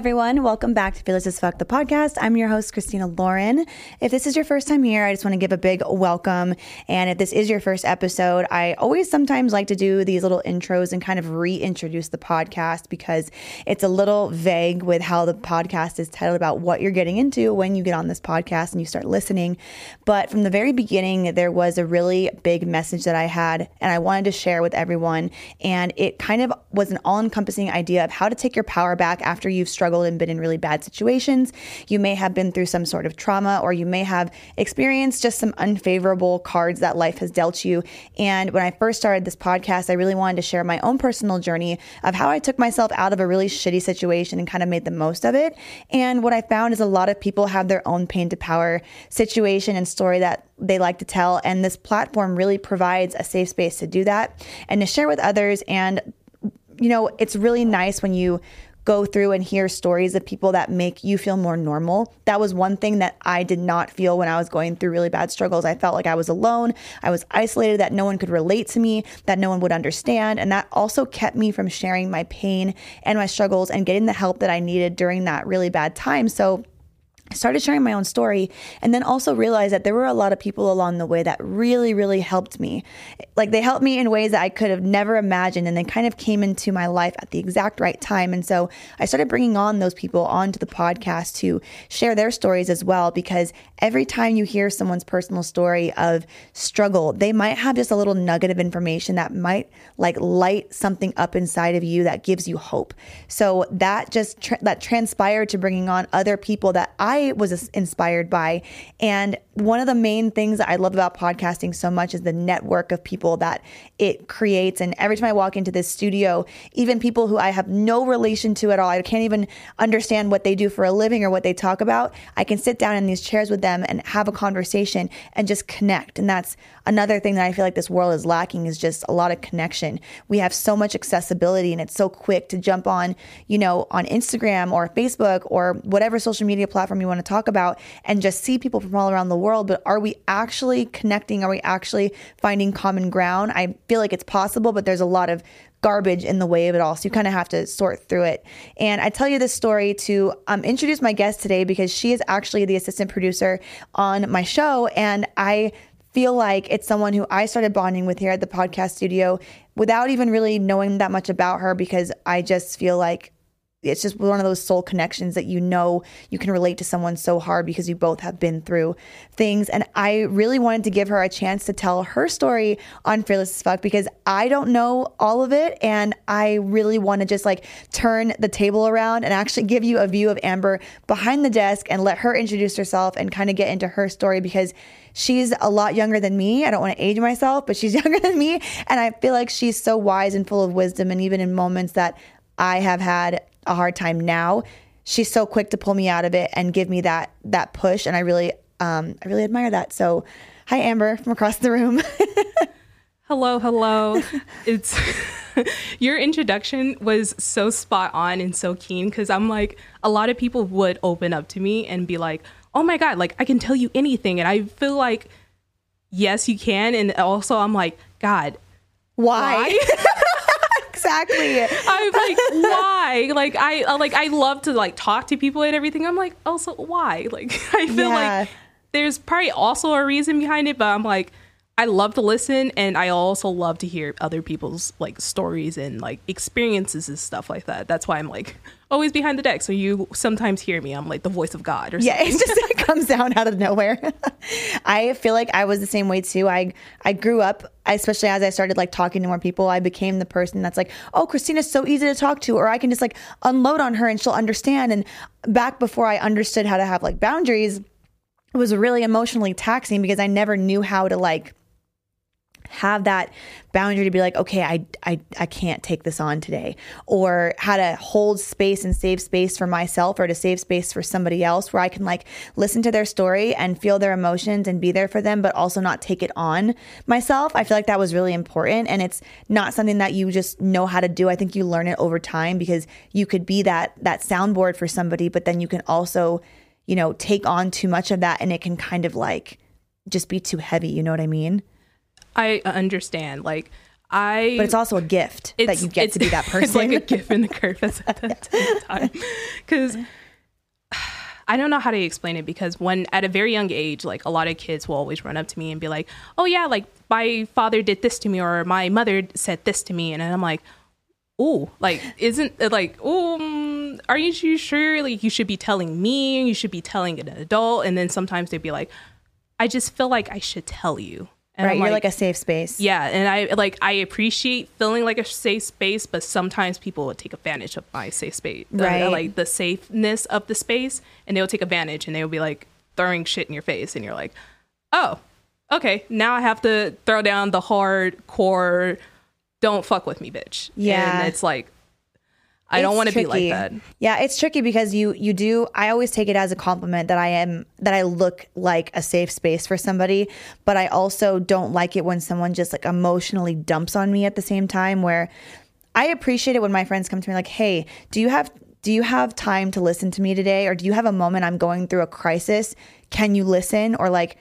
Everyone, welcome back to Fearless as Fuck, the podcast. I'm your host, Christina Lauren. If this is your first time here, I just want to give a big welcome. And if this is your first episode, I always sometimes like to do these little intros and kind of reintroduce the podcast because it's a little vague with how the podcast is titled about what you're getting into when you get on this podcast and you start listening. But from the very beginning, there was a really big message that I had and I wanted to share with everyone. And it kind of was an all encompassing idea of how to take your power back after you've struggled and been in really bad situations. You may have been through some sort of trauma, or you may have experienced just some unfavorable cards that life has dealt you. And when I first started this podcast, I really wanted to share my own personal journey of how I took myself out of a really shitty situation and kind of made the most of it. And what I found is a lot of people have their own pain to power situation and story that they like to tell. And this platform really provides a safe space to do that and to share with others. And, you know, it's really nice when you go through and hear stories of people that make you feel more normal. That was one thing that I did not feel when I was going through really bad struggles. I felt like I was alone, I was isolated, that no one could relate to me, that no one would understand. And that also kept me from sharing my pain and my struggles and getting the help that I needed during that really bad time. So, Started sharing my own story and then also realized that there were a lot of people along the way that really, really helped me. Like they helped me in ways that I could have never imagined and they kind of came into my life at the exact right time. And so I started bringing on those people onto the podcast to share their stories as well because every time you hear someone's personal story of struggle, they might have just a little nugget of information that might like light something up inside of you that gives you hope. So that just tra- that transpired to bringing on other people that I I was inspired by. And one of the main things that I love about podcasting so much is the network of people that it creates. And every time I walk into this studio, even people who I have no relation to at all, I can't even understand what they do for a living or what they talk about, I can sit down in these chairs with them and have a conversation and just connect. And that's another thing that I feel like this world is lacking is just a lot of connection. We have so much accessibility and it's so quick to jump on, you know, on Instagram or Facebook or whatever social media platform you want to talk about and just see people from all around the world. But are we actually connecting? Are we actually finding common ground? I feel like it's possible, but there's a lot of garbage in the way of it all. So you kind of have to sort through it. And I tell you this story to um, introduce my guest today because she is actually the assistant producer on my show. And I feel like it's someone who I started bonding with here at the podcast studio without even really knowing that much about her because I just feel like it's just one of those soul connections that you know you can relate to someone so hard because you both have been through things. And I really wanted to give her a chance to tell her story on Fearless as Fuck because I don't know all of it. And I really want to just like turn the table around and actually give you a view of Amber behind the desk and let her introduce herself and kind of get into her story because she's a lot younger than me. I don't want to age myself, but she's younger than me. And I feel like she's so wise and full of wisdom. And even in moments that I have had a hard time now, she's so quick to pull me out of it and give me that that push. And I really, um, I really admire that. So, hi, Amber, from across the room. hello, hello. it's your introduction was so spot on and so keen because I'm like, a lot of people would open up to me and be like, oh my god, like I can tell you anything, and I feel like yes, you can, and also I'm like, God, why? why? exactly. I'm like, why? Like I uh, like I love to like talk to people and everything. I'm like, also why? Like I feel yeah. like there's probably also a reason behind it, but I'm like, I love to listen and I also love to hear other people's like stories and like experiences and stuff like that. That's why I'm like always behind the deck. So you sometimes hear me. I'm like the voice of God or something. Yeah, it just it comes down out of nowhere. I feel like I was the same way too. I I grew up, especially as I started like talking to more people, I became the person that's like, oh, Christina's so easy to talk to, or I can just like unload on her and she'll understand. And back before I understood how to have like boundaries, it was really emotionally taxing because I never knew how to like have that boundary to be like, okay, I, I, I can't take this on today, or how to hold space and save space for myself or to save space for somebody else where I can like listen to their story and feel their emotions and be there for them, but also not take it on myself. I feel like that was really important. And it's not something that you just know how to do. I think you learn it over time because you could be that, that soundboard for somebody, but then you can also, you know, take on too much of that and it can kind of like just be too heavy. You know what I mean? I understand. Like, I but it's also a gift that you get to be that person. It's like a gift and a curse at the time. Because I don't know how to explain it because when at a very young age, like a lot of kids will always run up to me and be like, "Oh yeah, like my father did this to me or my mother said this to me," and I'm like, "Oh, like isn't uh, like oh, are you sure? Like you should be telling me, you should be telling an adult." And then sometimes they'd be like, "I just feel like I should tell you." And right, I'm you're like, like, a safe space. Yeah, and I like I appreciate feeling like a safe space, but sometimes people would take advantage of my safe space, right? Uh, like the safeness of the space, and they'll take advantage, and they'll be like throwing shit in your face, and you're like, oh, okay, now I have to throw down the hardcore, don't fuck with me, bitch. Yeah, and it's like, I don't want to be like that. Yeah, it's tricky because you you do I always take it as a compliment that I am that I look like a safe space for somebody, but I also don't like it when someone just like emotionally dumps on me at the same time where I appreciate it when my friends come to me like, "Hey, do you have do you have time to listen to me today or do you have a moment I'm going through a crisis? Can you listen?" or like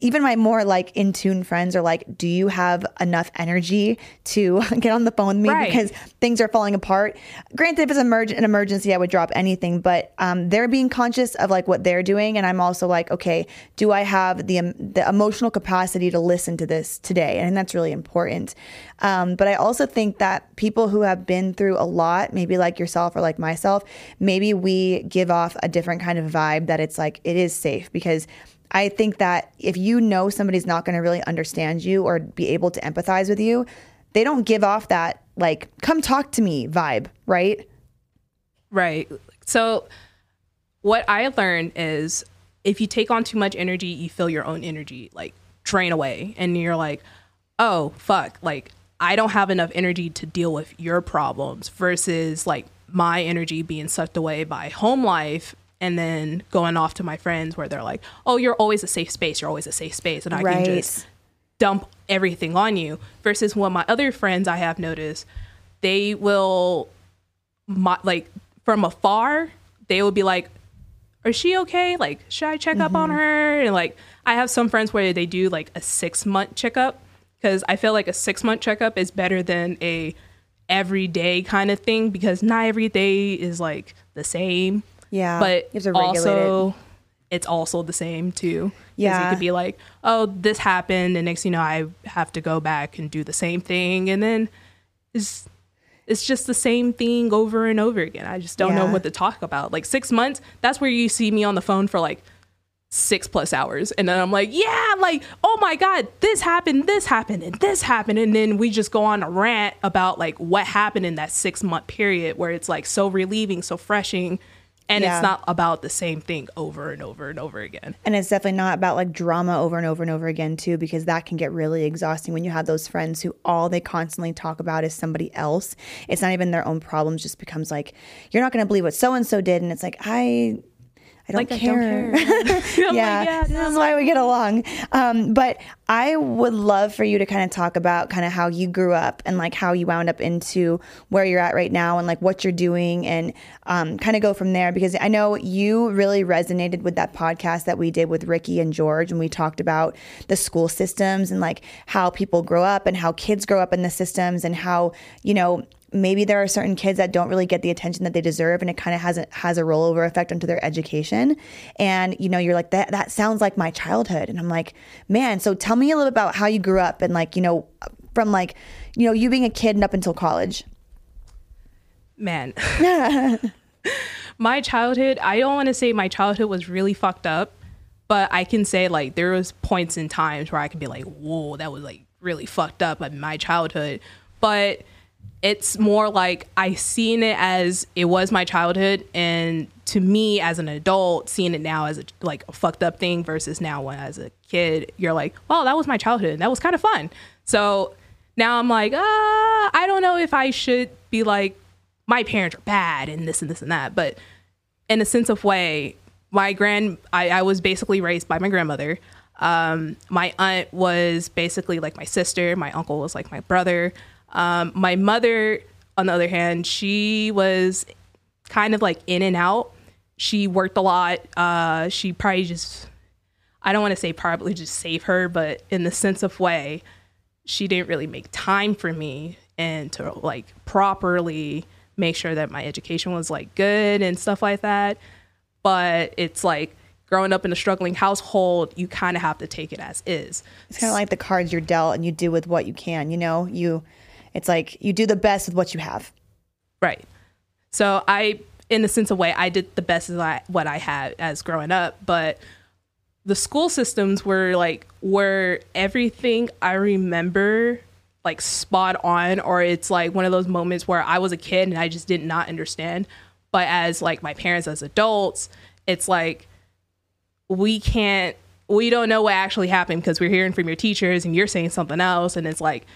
even my more like in tune friends are like, do you have enough energy to get on the phone with me right. because things are falling apart? Granted, if it's emerg- an emergency, I would drop anything, but um, they're being conscious of like what they're doing, and I'm also like, okay, do I have the um, the emotional capacity to listen to this today? And that's really important. Um, but I also think that people who have been through a lot, maybe like yourself or like myself, maybe we give off a different kind of vibe that it's like it is safe because I think that if you know somebody's not going to really understand you or be able to empathize with you, they don't give off that like come talk to me vibe, right? Right. So what I learned is if you take on too much energy, you feel your own energy like drain away and you're like, "Oh, fuck, like I don't have enough energy to deal with your problems versus like my energy being sucked away by home life and then going off to my friends where they're like, "Oh, you're always a safe space. You're always a safe space," and I right. can just dump everything on you. Versus what my other friends I have noticed, they will, my, like from afar, they will be like, "Is she okay? Like, should I check mm-hmm. up on mm-hmm. her?" And like, I have some friends where they do like a six month checkup because I feel like a six month checkup is better than a everyday kind of thing because not every day is like the same. Yeah. But also, it's also the same too. Yeah. You could be like, oh, this happened. And next, you know, I have to go back and do the same thing. And then it's, it's just the same thing over and over again. I just don't yeah. know what to talk about. Like six months, that's where you see me on the phone for like six plus hours. And then I'm like, yeah, like, oh my God, this happened, this happened, and this happened. And then we just go on a rant about like what happened in that six month period where it's like so relieving, so freshing and yeah. it's not about the same thing over and over and over again. And it's definitely not about like drama over and over and over again too because that can get really exhausting when you have those friends who all they constantly talk about is somebody else. It's not even their own problems just becomes like you're not going to believe what so and so did and it's like I I don't like, care. I don't care. yeah, like, yeah, this is why we get along. Um, but I would love for you to kind of talk about kind of how you grew up and like how you wound up into where you're at right now and like what you're doing and um, kind of go from there because I know you really resonated with that podcast that we did with Ricky and George and we talked about the school systems and like how people grow up and how kids grow up in the systems and how you know maybe there are certain kids that don't really get the attention that they deserve and it kind of has a has a rollover effect onto their education. And you know you're like that that sounds like my childhood. And i'm like man so tell me a little bit about how you grew up and like you know from like you know you being a kid and up until college. Man. My childhood i don't want to say my childhood was really fucked up but i can say like there was points in times where i could be like whoa that was like really fucked up in my childhood. But it's more like I seen it as it was my childhood, and to me as an adult, seeing it now as a, like a fucked up thing versus now when as a kid, you're like, well, that was my childhood, and that was kind of fun. So now I'm like, ah, I don't know if I should be like, my parents are bad and this and this and that, but in a sense of way, my grand, I, I was basically raised by my grandmother. Um, my aunt was basically like my sister. My uncle was like my brother. Um, my mother, on the other hand, she was kind of like in and out. She worked a lot. Uh, she probably just, I don't want to say probably just save her, but in the sense of way, she didn't really make time for me and to like properly make sure that my education was like good and stuff like that. But it's like growing up in a struggling household, you kind of have to take it as is. It's kind of like the cards you're dealt and you do with what you can, you know? You it's like you do the best with what you have. Right. So I in a sense of way I did the best as what I had as growing up, but the school systems were like where everything I remember like spot on or it's like one of those moments where I was a kid and I just did not understand. But as like my parents as adults, it's like we can't we don't know what actually happened because we're hearing from your teachers and you're saying something else and it's like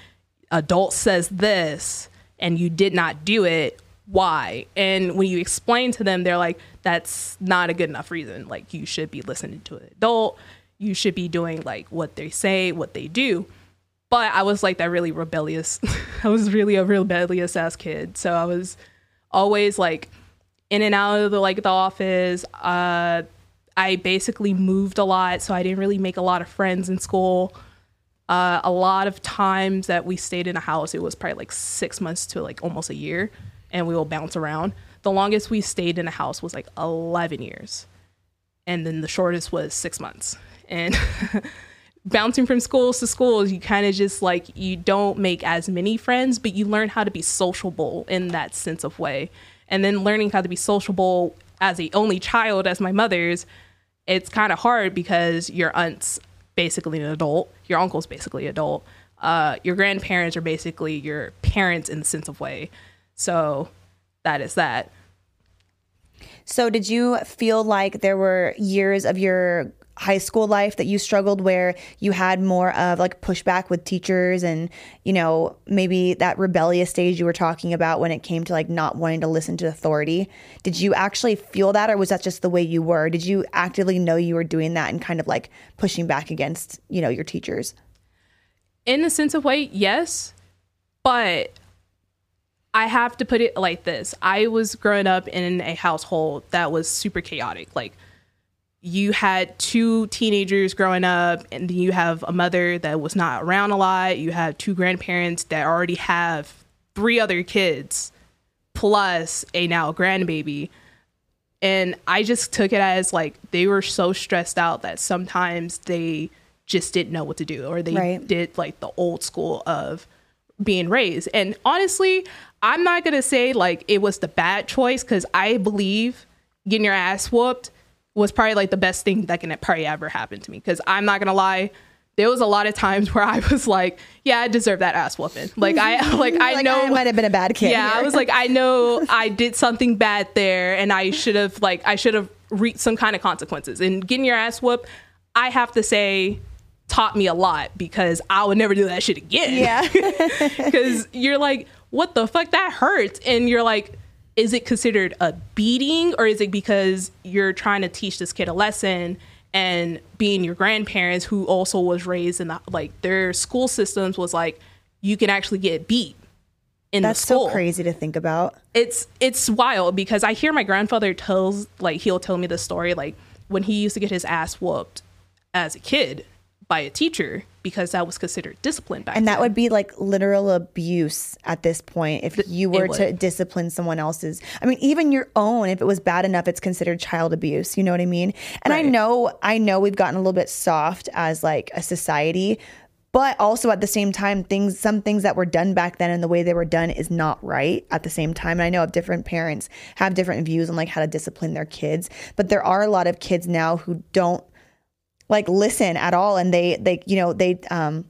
adult says this and you did not do it why? And when you explain to them they're like that's not a good enough reason. Like you should be listening to an adult. You should be doing like what they say what they do. But i was like that really rebellious i was really a rebellious ass kid. So i was always like in and out of the like the office. Uh I basically moved a lot, so I didn't really make a lot of friends in school. Uh, a lot of times that we stayed in a house, it was probably like six months to like almost a year, and we will bounce around. The longest we stayed in a house was like 11 years, and then the shortest was six months. And bouncing from schools to schools, you kind of just like you don't make as many friends, but you learn how to be sociable in that sense of way. And then learning how to be sociable as the only child, as my mother's, it's kind of hard because your aunt's basically an adult, your uncle's basically adult, uh, your grandparents are basically your parents in the sense of way. So that is that. So, did you feel like there were years of your high school life that you struggled where you had more of like pushback with teachers and you know maybe that rebellious stage you were talking about when it came to like not wanting to listen to authority did you actually feel that or was that just the way you were did you actively know you were doing that and kind of like pushing back against you know your teachers in a sense of way yes but I have to put it like this. I was growing up in a household that was super chaotic. Like you had two teenagers growing up and then you have a mother that was not around a lot. You have two grandparents that already have three other kids plus a now grandbaby. And i just took it as like they were so stressed out that sometimes they just didn't know what to do or they right. did like the old school of being raised. And honestly i'm not gonna say like it was the bad choice because i believe getting your ass whooped was probably like the best thing that can probably ever happen to me. Because I'm not gonna lie, there was a lot of times where I was like, yeah, I deserve that ass whooping. Like I like I like, know I might have been a bad kid. Yeah, here. I was like, I know I did something bad there, and I should have like I should have reaped some kind of consequences. And getting your ass whooped, I have to say, taught me a lot because I would never do that shit again. Yeah, because you're like, what the fuck, that hurts, and you're like is it considered a beating or is it because you're trying to teach this kid a lesson and being your grandparents who also was raised in the like their school systems was like you can actually get beat in That's the school. That's so crazy to think about. It's it's wild because I hear my grandfather tells like he'll tell me the story like when he used to get his ass whooped as a kid by a teacher because that was considered discipline back then. and that then. would be like literal abuse at this point if you were to discipline someone else's i mean even your own if it was bad enough it's considered child abuse you know what i mean and right. i know i know we've gotten a little bit soft as like a society but also at the same time things some things that were done back then and the way they were done is not right at the same time and i know of different parents have different views on like how to discipline their kids but there are a lot of kids now who don't like listen at all and they they you know they um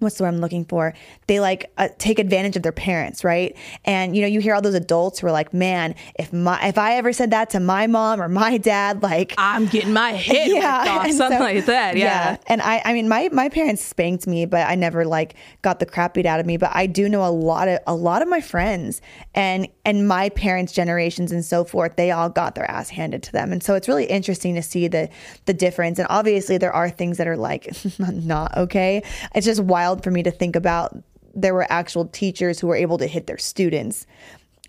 what's the word I'm looking for? They like uh, take advantage of their parents, right? And you know, you hear all those adults who are like, "Man, if my if I ever said that to my mom or my dad, like I'm getting my head yeah, off, something so, like that." Yeah. yeah. And I I mean, my my parents spanked me, but I never like got the crap beat out of me. But I do know a lot of a lot of my friends and and my parents' generations and so forth. They all got their ass handed to them, and so it's really interesting to see the the difference. And obviously, there are things that are like not okay. It's just wild wild for me to think about there were actual teachers who were able to hit their students.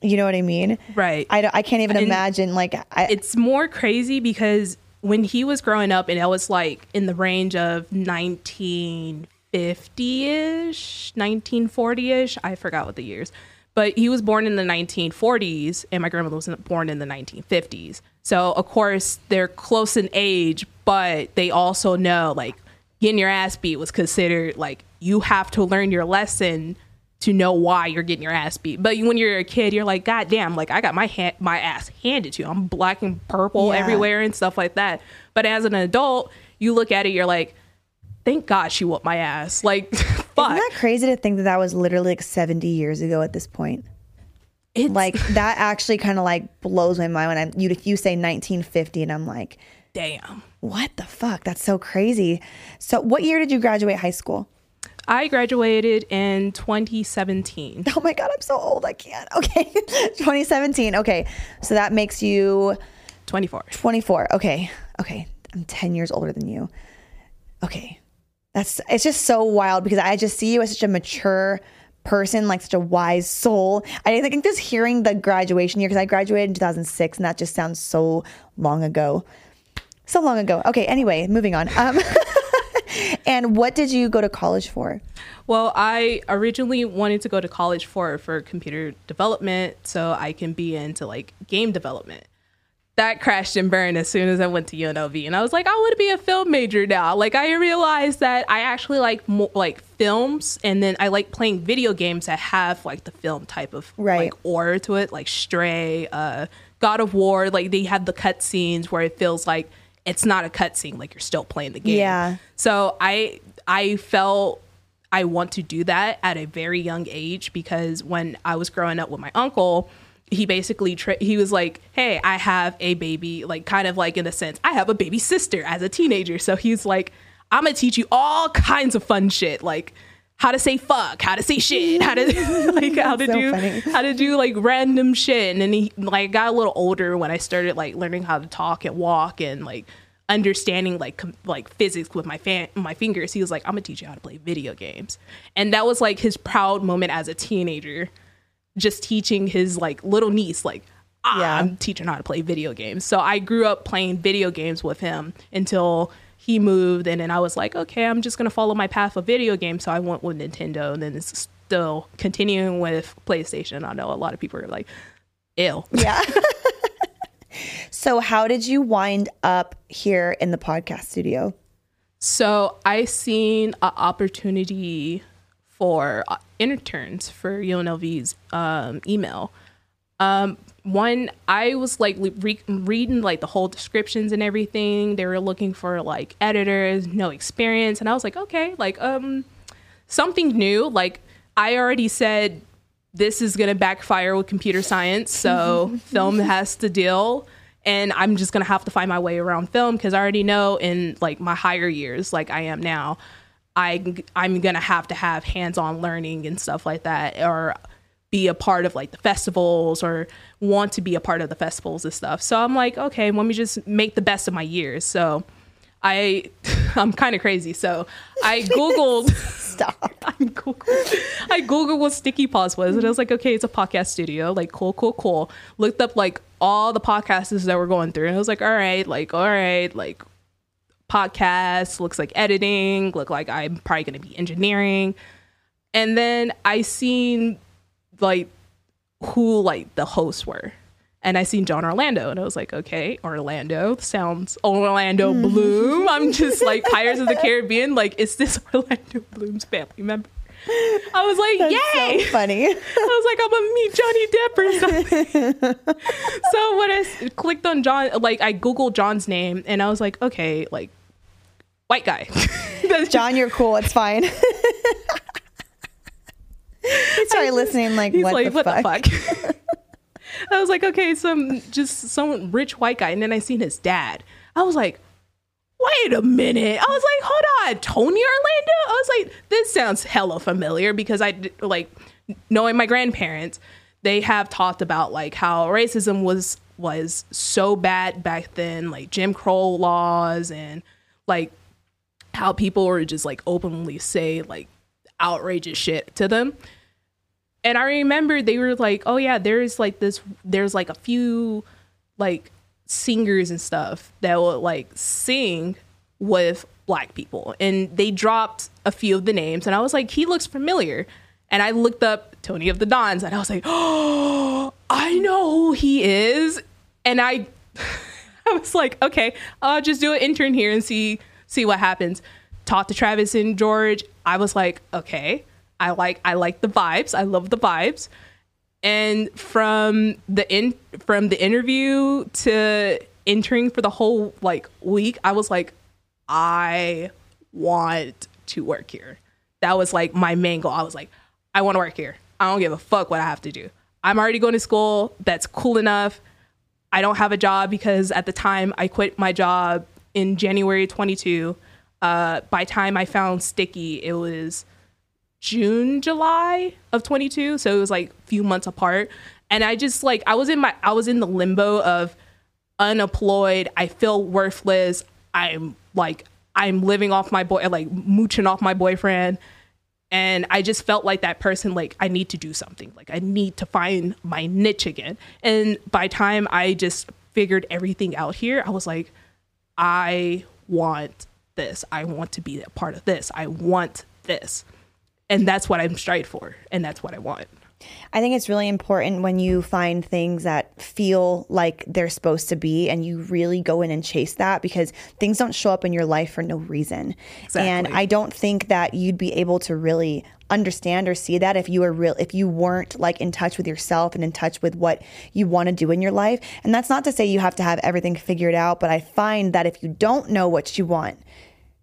You know what I mean? Right. I, I can't even and imagine. Like, I, it's more crazy because when he was growing up, and I was like in the range of 1950-ish 1940-ish i forgot what the years but he was born in the 1940s and my grandmother was born in the 1950s so of course they're close in age but they also know like getting your ass beat was considered like you have to learn your lesson to know why you're getting your ass beat. But when you're a kid, you're like, God damn, like I got my ha- my ass handed to you. I'm black and purple yeah. everywhere and stuff like that. But as an adult, you look at it, you're like, thank God she whooped my ass. Like, fuck. Isn't that crazy to think that that was literally like 70 years ago at this point? It's, like that actually kind of like blows my mind when I'm you if you say 1950 and I'm like, damn, what the fuck? That's so crazy. So, what year did you graduate high school? I graduated in 2017. Oh my God, I'm so old. I can't. Okay. 2017. Okay. So that makes you 24. 24. Okay. Okay. I'm 10 years older than you. Okay. That's, it's just so wild because I just see you as such a mature person, like such a wise soul. I think just hearing the graduation year, because I graduated in 2006 and that just sounds so long ago. So long ago. Okay. Anyway, moving on. Um, and what did you go to college for? Well, I originally wanted to go to college for for computer development so I can be into like game development. That crashed and burned as soon as I went to UNLV, and I was like, I want to be a film major now. Like, I realized that I actually like more, like films, and then I like playing video games that have like the film type of right. like aura to it, like Stray, uh, God of War. Like they have the cutscenes where it feels like it's not a cutscene like you're still playing the game. Yeah. So I I felt I want to do that at a very young age because when I was growing up with my uncle, he basically tra- he was like, "Hey, I have a baby," like kind of like in a sense, I have a baby sister as a teenager. So he's like, "I'm gonna teach you all kinds of fun shit, like." How to say fuck, how to say shit, how to like how to so do funny. how to do like random shit. And then he like got a little older when I started like learning how to talk and walk and like understanding like com- like physics with my fan my fingers. He was like, "I'm gonna teach you how to play video games," and that was like his proud moment as a teenager, just teaching his like little niece like. Ah, yeah. I'm teaching how to play video games. So I grew up playing video games with him until he moved and then I was like, okay, I'm just gonna follow my path of video games. So I went with Nintendo and then it's still continuing with PlayStation. I know a lot of people are like, ill. Yeah. so how did you wind up here in the podcast studio? So I seen an opportunity for uh, interns for UNLV's um, email. Um, one i was like re- reading like the whole descriptions and everything. They were looking for like editors no experience. And i was like okay like um something new. Like i already said this is going to backfire with computer science so film has to deal. And i'm just going to have to find my way around film because i already know in like my higher years like i am now I, i'm going to have to have hands-on learning and stuff like that or be a part of like the festivals or want to be a part of the festivals and stuff. So I'm like, okay, let me just make the best of my years. So I I'm kind of crazy. So I googled stop. I googled I googled what Sticky Paws was and I was like, okay, it's a podcast studio. Like cool, cool, cool. Looked up like all the podcasts that we're going through and I was like, all right, like all right, like podcast looks like editing, look like I'm probably going to be engineering. And then I seen like who like the hosts were. And I seen John Orlando and I was like, okay, Orlando sounds Orlando mm. Bloom. I'm just like Pirates of the Caribbean. Like, is this Orlando Bloom's family member? I was like, That's yay! So funny. I was like, I'm gonna meet Johnny Depp or something. so when I clicked on John, like I googled John's name and I was like, okay, like white guy. John, you're cool. It's fine. He started listening like, He's what, like, the, what fuck? the fuck? I was like, okay, some just some rich white guy, and then I seen his dad. I was like, wait a minute. I was like, hold on, Tony Orlando. I was like, this sounds hella familiar because I like knowing my grandparents. They have talked about like how racism was was so bad back then, like Jim Crow laws and like how people were just like openly say like outrageous shit to them and I remember they were like, "Oh yeah, there's like this. There's like a few like singers and stuff that will like sing with black people. And they dropped a few of the names, and I was like, he looks familiar. And I looked up Tony of the Dons, and I was like, oh, I know who he is. And I, I was like, okay, I'll just do an intern here and see see what happens. Talked to Travis and George. I was like, okay, I like I like the vibes. I love the vibes. And from the in from the interview to entering for the whole like week, I was like, I want to work here. That was like my main goal. I was like, I want to work here. I don't give a fuck what I have to do. I'm already going to school. That's cool enough. I don't have a job because at the time I quit my job in January 22. Uh, by time I found Sticky, it was June, July of 22. So it was like a few months apart. And I just like I was in my I was in the limbo of unemployed. I feel worthless. I'm like I'm living off my boy like mooching off my boyfriend and i just felt like that person like i need to do something like i need to find my niche again and by time i just figured everything out here i was like i want this i want to be a part of this i want this and that's what i'm strived for and that's what i want I think it's really important when you find things that feel like they're supposed to be and you really go in and chase that because things don't show up in your life for no reason. Exactly. And I don't think that you'd be able to really understand or see that if you were real if you weren't like in touch with yourself and in touch with what you want to do in your life. And that's not to say you have to have everything figured out, but I find that if you don't know what you want,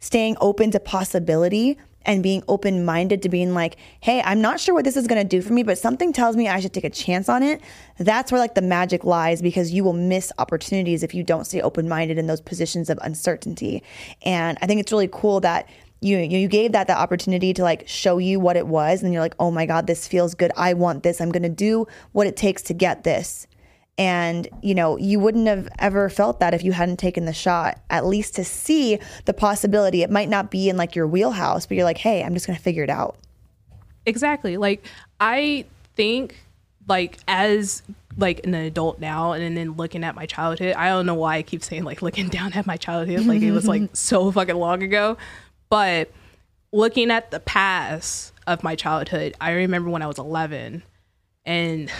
staying open to possibility and being open minded to being like, hey, I'm not sure what this is to do for me, but something tells me I should take a chance on it. That's where like the magic lies because you will miss opportunities if you don't stay open minded in those positions of uncertainty. And I think it's really cool that you you gave that the opportunity to like show you what it was and you're like oh my god this feels good i want this i'm going to do what it takes to get this and, you know, you wouldn't have ever felt that if you hadn't taken the shot, at least to see the possibility. It might not be in like your wheelhouse, but you're like, hey, I'm just going to figure it out. Exactly. Like, I think, like, as like an adult now and then looking at my childhood i don't know why i keep saying like looking down at my childhood like it was like so fucking long ago but looking at the past of my childhood i remember when i was 11 and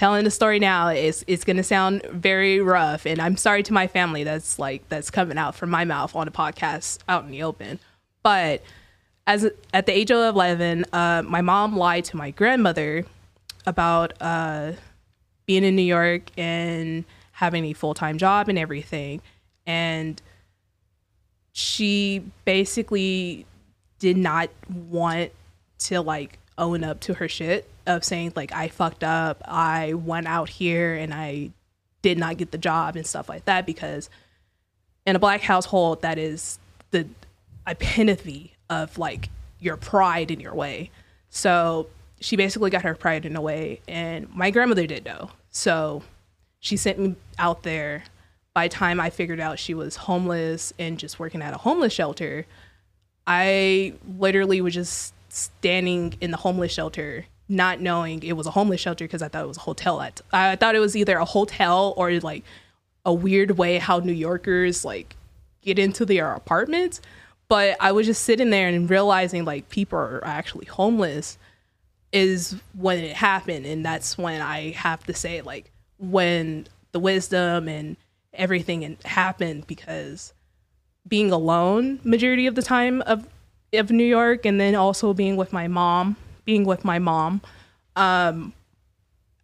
telling the story now is it's going to sound very rough and i'm sorry to my family that's like that's coming out from my mouth on a podcast out in the open. But as at the age of 11 uh, my mom lied to my grandmother about uh, being in new york and having a full-time job and everything and she basically did not want to like own up to her shit of saying like I fucked up, I went out here and I did not get the job and stuff like that because in a black household that is the epitome of like your pride in your way. So she basically got her pride in a way and my grandmother did know. So she sent me out there. By the time I figured out she was homeless and just working at a homeless shelter, I literally was just standing in the homeless shelter not knowing it was a homeless shelter because I thought it was a hotel. At I thought it was either a hotel or like a weird way how New Yorkers like get into their apartments. But I was just sitting there and realizing like people are actually homeless is when it happened, and that's when I have to say like when the wisdom and everything happened because being alone majority of the time of of New York and then also being with my mom being with my mom, um,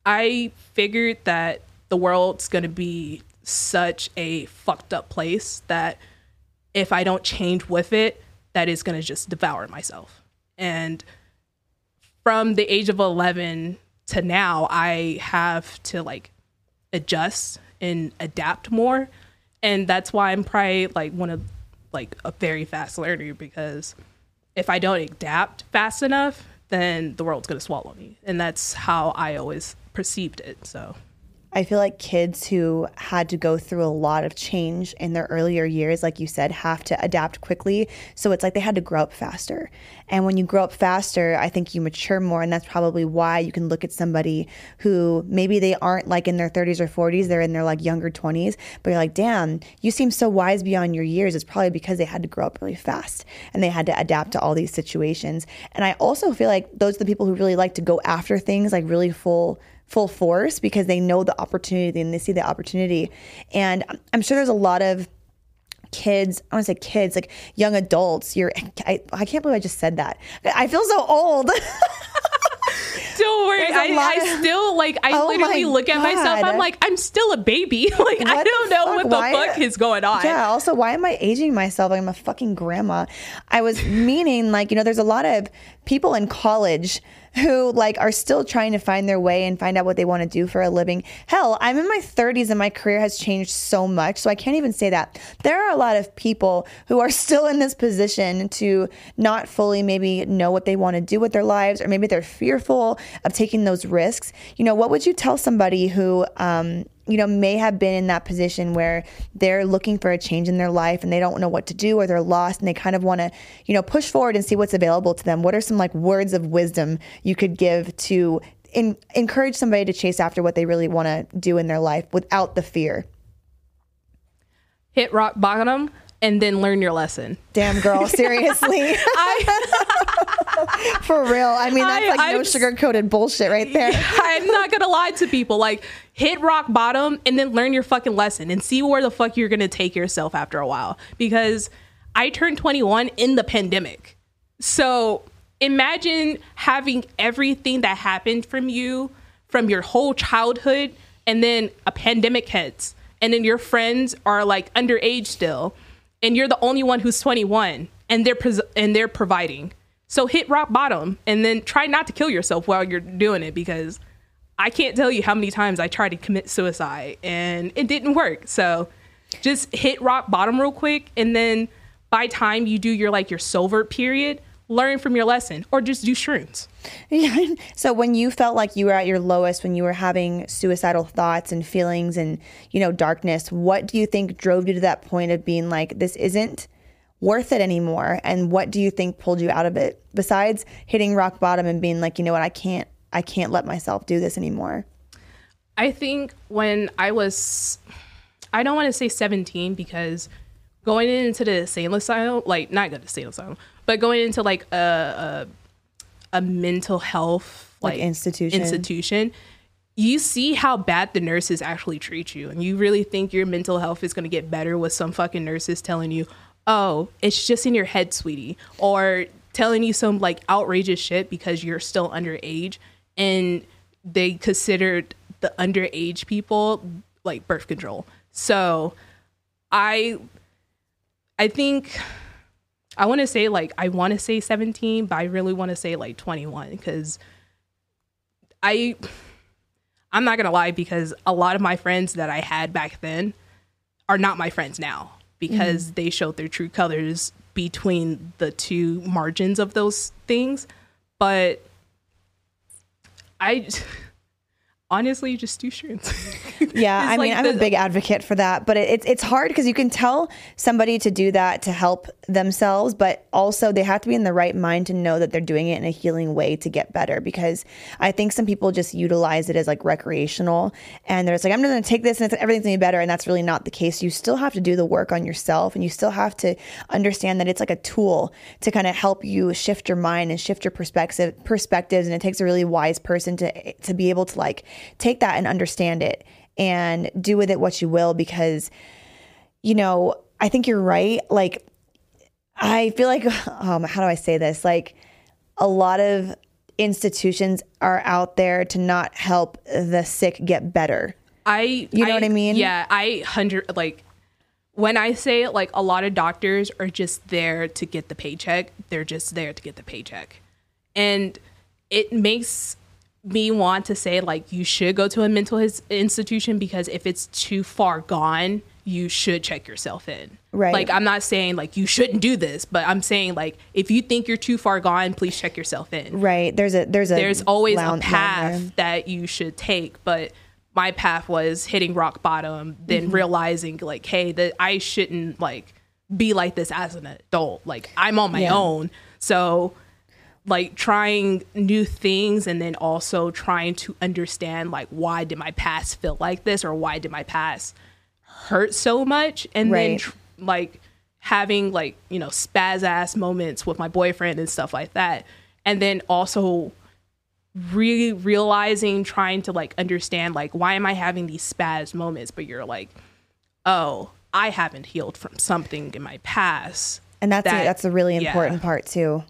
I figured that the world's going to be such a fucked up place that if I don't change with it, that is going to just devour myself. And from the age of 11 to now, I have to like adjust and adapt more. And that's why I'm probably like one of like a very fast learner because if I don't adapt fast enough, then the world's going to swallow me. And that's how I always perceived it. So I feel like kids who had to go through a lot of change in their earlier years, like you said, have to adapt quickly. So it's like they had to grow up faster. And when you grow up faster, I think you mature more. And that's probably why you can look at somebody who maybe they aren't like in their 30s or 40s, they're in their like younger 20s, but you're like, damn, you seem so wise beyond your years. It's probably because they had to grow up really fast and they had to adapt to all these situations. And I also feel like those are the people who really like to go after things like really full full force because they know the opportunity and they see the opportunity. And I'm sure there's a lot of kids i want to say kids like young adults you're I, I can't believe i just said that i feel so old Don't worry. I, I, still like I oh literally look God. at myself. I'm like, I'm still a baby. like what I don't know fuck? what the why? fuck is going on. Yeah, also why am I aging myself? Like I'm a fucking grandma. I was meaning like, you know, there's a lot of people in college who like are still trying to find their way and find out what they want to do for a living. Hell, I'm in my 30s and my career has changed so much, so I can't even say that. There are a lot of people who are still in this position to not fully maybe know what they want to do with their lives, or maybe they're fearful of taking those risks. You know, what would you tell somebody who um, you know, may have been in that position where they're looking for a change in their life and they don't know what to do or they're lost and they kind of want to, you know, push forward and see what's available to them. What are some like words of wisdom you could give to in, encourage somebody to chase after what they really want to do in their life without the fear? Hit rock bottom and then learn your lesson. Damn, girl, seriously. I, For real. I mean, that's I, like no sugar coated bullshit right there. I'm not going to lie to people. Like, hit rock bottom and then learn your fucking lesson and see where the fuck you're going to take yourself after a while. Because I turned 21 in the pandemic. So imagine having everything that happened from you from your whole childhood and then a pandemic hits and then your friends are like underage still and you're the only one who's 21 and they're pres- and they're providing. So hit rock bottom and then try not to kill yourself while you're doing it because I can't tell you how many times I tried to commit suicide and it didn't work. So just hit rock bottom real quick and then by time you do your like your silver period, learn from your lesson or just do shrooms. Yeah. So when you felt like you were at your lowest, when you were having suicidal thoughts and feelings and, you know, darkness, what do you think drove you to that point of being like, this isn't worth it anymore? And what do you think pulled you out of it besides hitting rock bottom and being like, you know what, I can't, I can't let myself do this anymore? I think when I was, I don't want to say 17 because going into the insane asylum, like not going to insane asylum, but going into like a a, a mental health like, like institution. institution, you see how bad the nurses actually treat you, and you really think your mental health is going to get better with some fucking nurses telling you, "Oh, it's just in your head, sweetie," or telling you some like outrageous shit because you're still underage, and they considered the underage people like birth control. So, I I think I want to say like I want to say 17, but I really want to say like 21 because I I'm not gonna lie because a lot of my friends that I had back then are not my friends now because mm. they showed their true colors between the two margins of those things. But I honestly just do shrooms. yeah, I mean, like I'm a big advocate for that, but it, it's it's hard because you can tell somebody to do that to help themselves, but also they have to be in the right mind to know that they're doing it in a healing way to get better. Because I think some people just utilize it as like recreational, and they're just like, I'm going to take this and everything's going to be better, and that's really not the case. You still have to do the work on yourself, and you still have to understand that it's like a tool to kind of help you shift your mind and shift your perspective perspectives, and it takes a really wise person to to be able to like take that and understand it and do with it what you will because you know i think you're right. Like i feel like um, how do i say this? Like a lot of institutions are out there to not help the sick get better. I you know I, what i mean? Yeah i hundred like when i say like a lot of doctors are just there to get the paycheck. They're just there to get the paycheck. And it makes me want to say like you should go to a mental institution because if it's too far gone, you should check yourself in. Right. Like I'm not saying like you shouldn't do this, but I'm saying like if you think you're too far gone, please check yourself in. Right. There's a there's a there's always a path that you should take, but my path was hitting rock bottom, then mm-hmm. realizing like, hey, that I shouldn't like be like this as an adult. Like I'm on my yeah. own. So like trying new things and then also trying to understand like why did my past feel like this or why did my past hurt so much and right. then tr- like having like you know spaz ass moments with my boyfriend and stuff like that and then also really realizing trying to like understand like why am i having these spaz moments but you're like oh i haven't healed from something in my past and that's that, a, that's a really important yeah. part too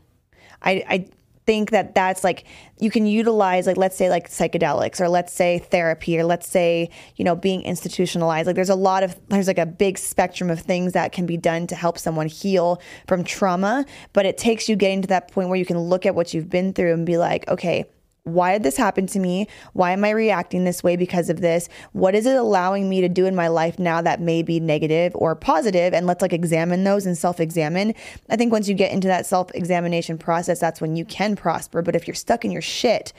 I, I think that that's like you can utilize like let's say like psychedelics or let's say therapy or let's say you know being institutionalized. Like there's a lot of there's like a big spectrum of things that can be done to help someone heal from trauma but it takes you getting to that point where you can look at what you've been through and be like okay why did this happen to me? Why am I reacting this way because of this? What is it allowing me to do in my life now that may be negative or positive? And let's like examine those and self examine. I think once you get into that self examination process, that's when you can prosper. But if you're stuck in your shit,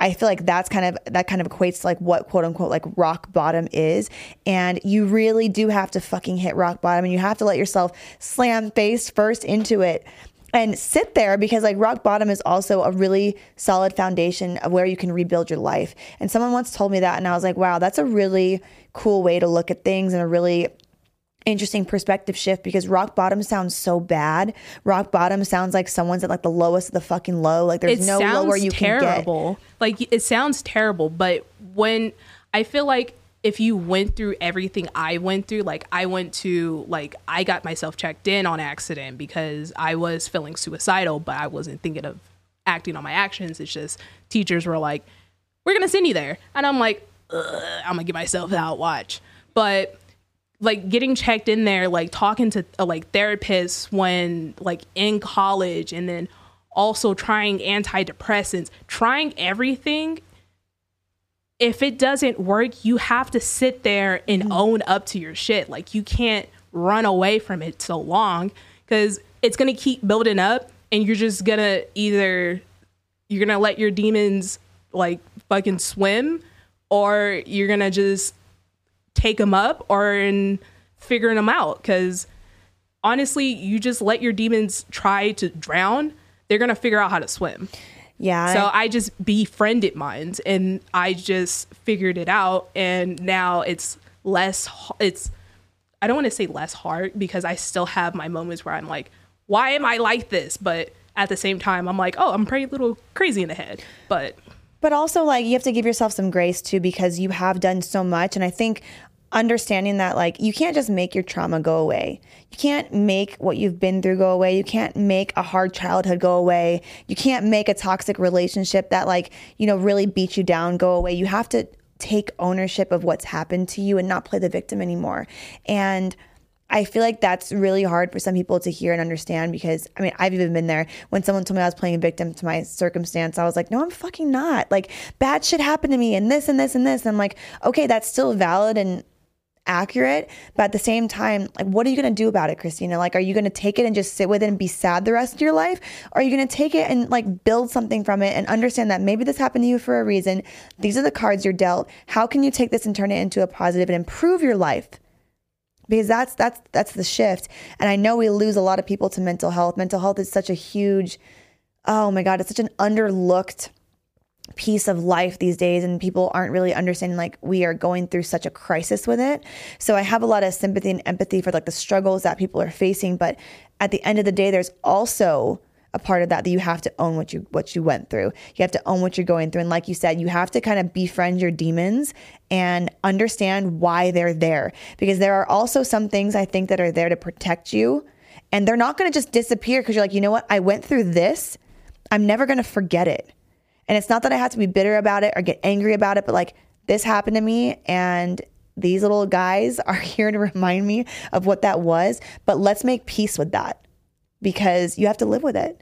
I feel like that's kind of that kind of equates to like what quote unquote like rock bottom is. And you really do have to fucking hit rock bottom and you have to let yourself slam face first into it and sit there because like rock bottom is also a really solid foundation of where you can rebuild your life. And someone once told me that and I was like, wow, that's a really cool way to look at things and a really interesting perspective shift because rock bottom sounds so bad. Rock bottom sounds like someone's at like the lowest of the fucking low. Like there's it no lower you terrible. can get. Like it sounds terrible, but when I feel like if you went through everything I went through, like I went to like I got myself checked in on accident because I was feeling suicidal, but I wasn't thinking of acting on my actions. It's just teachers were like, "We're gonna send you there," and I'm like, I'm gonna get myself out. Watch, but like getting checked in there, like talking to uh, like therapists when like in college, and then also trying antidepressants, trying everything if it doesn't work, you have to sit there and mm-hmm. own up to your shit. Like you can't run away from it so long because it's gonna keep building up, and you're just gonna either you're gonna let your demons like fucking swim, or you're gonna just take them up or in figuring them out. Because honestly, you just let your demons try to drown, they're gonna figure out how to swim. Yeah. So I just befriended mine and I just figured it out and now it's less it's I don't want to say less hard because I still have my moments where I'm like why am I like this but at the same time I'm like oh I'm pretty little crazy in the head but but also like you have to give yourself some grace too because you have done so much and I think understanding that like you can't just make your trauma go away. You can't make what you've been through go away. You can't make a hard childhood go away. You can't make a toxic relationship that like, you know, really beat you down go away. You have to take ownership of what's happened to you and not play the victim anymore. And I feel like that's really hard for some people to hear and understand because I mean, I've even been there. When someone told me I was playing a victim to my circumstance, I was like, no, I'm fucking not. Like, bad shit happened to me and this and this and this. And I'm like, okay, that's still valid and accurate. But at the same time, like, what are you going to do about it, Christina? Like, are you going to take it and just sit with it and be sad the rest of your life? Or are you going to take it and like build something from it and understand that maybe this happened to you for a reason? These are the cards you're dealt. How can you take this and turn it into a positive and improve your life? because that's that's that's the shift and i know we lose a lot of people to mental health mental health is such a huge oh my god it's such an underlooked piece of life these days and people aren't really understanding like we are going through such a crisis with it. So i have a lot of sympathy and empathy for like the struggles that people are facing but at the end of the day there's also a part of that that you have to own what you what you went through. You have to own what you're going through and like you said you have to kind of befriend your demons and understand why they're there because there are also some things i think that are there to protect you and they're not going to just disappear because you're like you know what? I went through this. I'm never going to forget it and it's not that I have to be bitter about it or get angry about it, but like this happened to me and these little guys are here to remind me of what that was. But let's make peace with that because you have to live with it.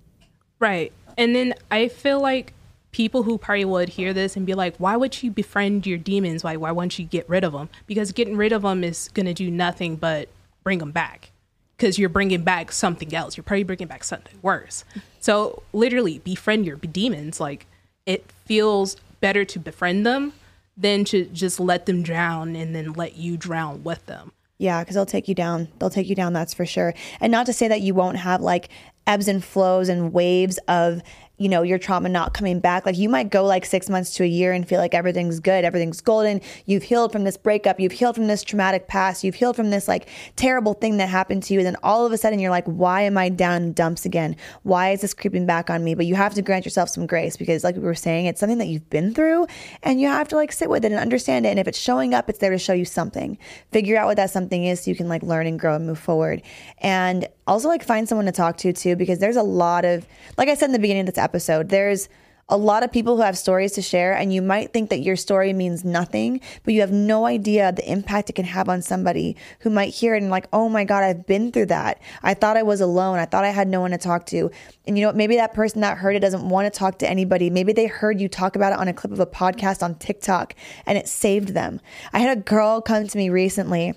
Right. And then I feel like people who probably would hear this and be like, why would you befriend your demons? Why, why won't you get rid of them? Because getting rid of them is going to do nothing but bring them back. Because you're bringing back something else. You're probably bringing back something worse. So literally befriend your demons. Like, it feels better to befriend them than to just let them drown and then let you drown with them. Yeah, because they'll take you down. They'll take you down, that's for sure. And not to say that you won't have like ebbs and flows and waves of you know, your trauma not coming back. Like you might go like six months to a year and feel like everything's good, everything's golden. You've healed from this breakup, you've healed from this traumatic past, you've healed from this like terrible thing that happened to you. And then all of a sudden you're like, why am I down in dumps again? Why is this creeping back on me? But you have to grant yourself some grace because, like we were saying, it's something that you've been through and you have to like sit with it and understand it. And if it's showing up, it's there to show you something. Figure out what that something is so you can like learn and grow and move forward. And also like find someone to talk to too, because there's a lot of, like I said in the beginning of this episode, there's a lot of people who have stories to share, and you might think that your story means nothing, but you have no idea the impact it can have on somebody who might hear it and, like, oh my God, I've been through that. I thought I was alone. I thought I had no one to talk to. And you know what? Maybe that person that heard it doesn't want to talk to anybody. Maybe they heard you talk about it on a clip of a podcast on TikTok and it saved them. I had a girl come to me recently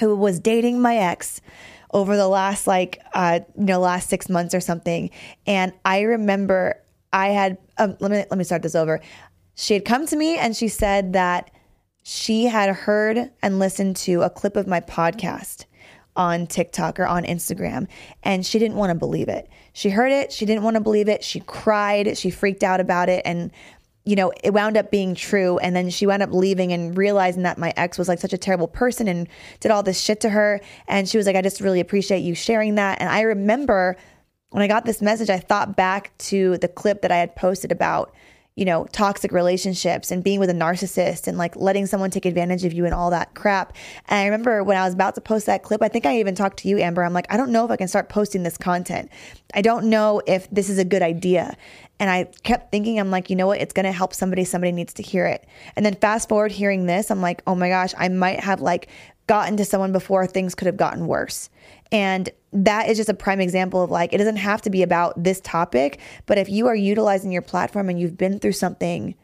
who was dating my ex over the last like uh, you know last six months or something. And I remember I had um, let me let me start this over. She had come to me and she said that she had heard and listened to a clip of my podcast on TikTok or on Instagram, and she didn't want to believe it. She heard it, she didn't want to believe it. She cried, she freaked out about it, and you know, it wound up being true. And then she wound up leaving and realizing that my ex was like such a terrible person and did all this shit to her. And she was like, I just really appreciate you sharing that. And I remember when I got this message, I thought back to the clip that I had posted about, you know, toxic relationships and being with a narcissist and like letting someone take advantage of you and all that crap. And I remember when I was about to post that clip, I think I even talked to you, Amber. I'm like, I don't know if I can start posting this content. I don't know if this is a good idea. And I kept thinking, I'm like, you know what? It's going to help somebody. Somebody needs to hear it. And then fast forward hearing this, I'm like, oh my gosh, I might have like gotten to someone before things could have gotten worse. And that is just a prime example of like, it doesn't have to be about this topic, but if you are utilizing your platform and you've been through something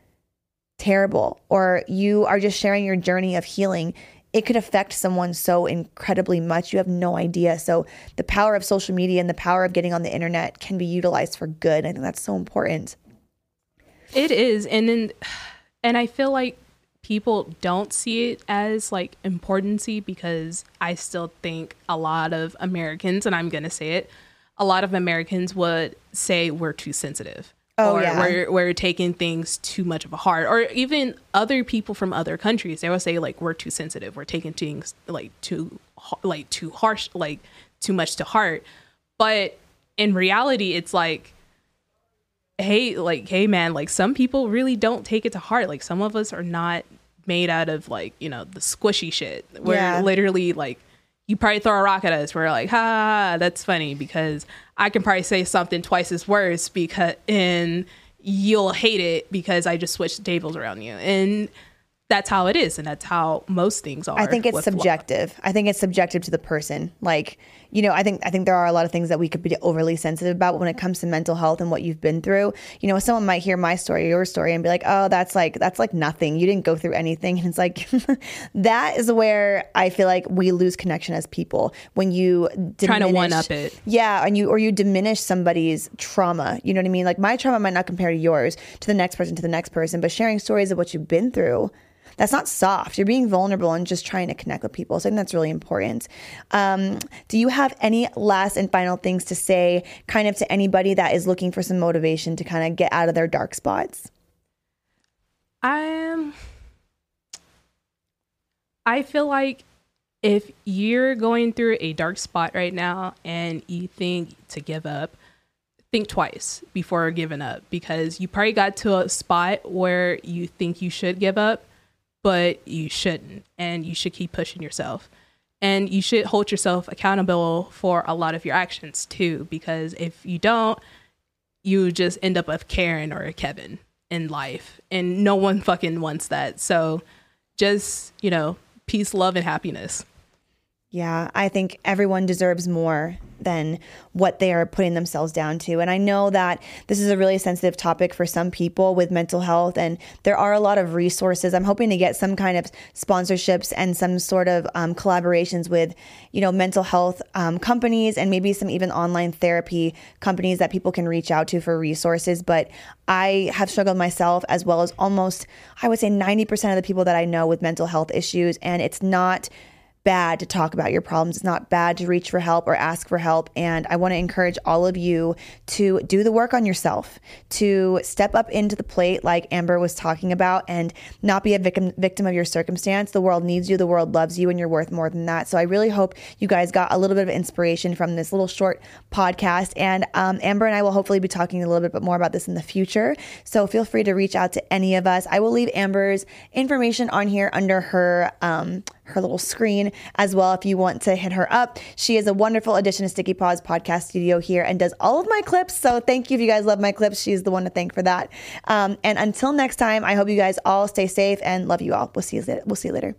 terrible or you are just sharing your journey of healing, it could affect someone so incredibly much. You have no idea. So, the power of social media and the power of getting on the internet can be utilized for good. I think that's so important. It is. And then, and I feel like people don't see it as like importancy because I still think a lot of Americans, and I'm going to say it, a lot of Americans would say we're too sensitive. Oh, or yeah. we're, we're taking things too much of a heart. Or even other people from other countries, they will say like we're too sensitive. We're taking things like too like too harsh, like too much to heart. But in reality, it's like, hey, like, hey man, like some people really don't take it to heart. Like some of us are not made out of like, you know, the squishy shit. We're yeah. literally like you probably throw a rock at us. We're like, ha, that's funny because I can probably say something twice as worse because and you'll hate it because I just switched tables around you. And that's how it is and that's how most things are. I think it's subjective. Love. I think it's subjective to the person. Like, you know, I think I think there are a lot of things that we could be overly sensitive about when it mm-hmm. comes to mental health and what you've been through. You know, someone might hear my story, your story and be like, "Oh, that's like that's like nothing. You didn't go through anything." And it's like that is where I feel like we lose connection as people when you diminish, trying to one up it. Yeah, and you or you diminish somebody's trauma. You know what I mean? Like my trauma might not compare to yours, to the next person, to the next person, but sharing stories of what you've been through that's not soft. You're being vulnerable and just trying to connect with people. So I think that's really important. Um, do you have any last and final things to say, kind of to anybody that is looking for some motivation to kind of get out of their dark spots? I am. I feel like if you're going through a dark spot right now and you think to give up, think twice before giving up because you probably got to a spot where you think you should give up but you shouldn't. And you should keep pushing yourself. And you should hold yourself accountable for a lot of your actions too, because if you don't, you just end up with Karen or a Kevin in life. And no one fucking wants that. So just, you know, peace, love, and happiness. Yeah, I think everyone deserves more than what they are putting themselves down to. And I know that this is a really sensitive topic for some people with mental health, and there are a lot of resources. I'm hoping to get some kind of sponsorships and some sort of um, collaborations with, you know, mental health um, companies and maybe some even online therapy companies that people can reach out to for resources. But I have struggled myself as well as almost, I would say, 90% of the people that I know with mental health issues, and it's not bad to talk about your problems. It's not bad to reach for help or ask for help. And I want to encourage all of you to do the work on yourself, to step up into the plate, like Amber was talking about, and not be a victim victim of your circumstance. The world needs you. The world loves you, and you're worth more than that. So I really hope you guys got a little bit of inspiration from this little short podcast. And um, Amber and I will hopefully be talking a little bit more about this in the future. So feel free to reach out to any of us. I will leave Amber's information on here under her. Um, her little screen as well if you want to hit her up. She is a wonderful addition to Sticky Paws Podcast Studio here and does all of my clips. So thank you if you guys love my clips. She's the one to thank for that. Um, and until next time, I hope you guys all stay safe and love you all. We'll see you later. We'll see you later.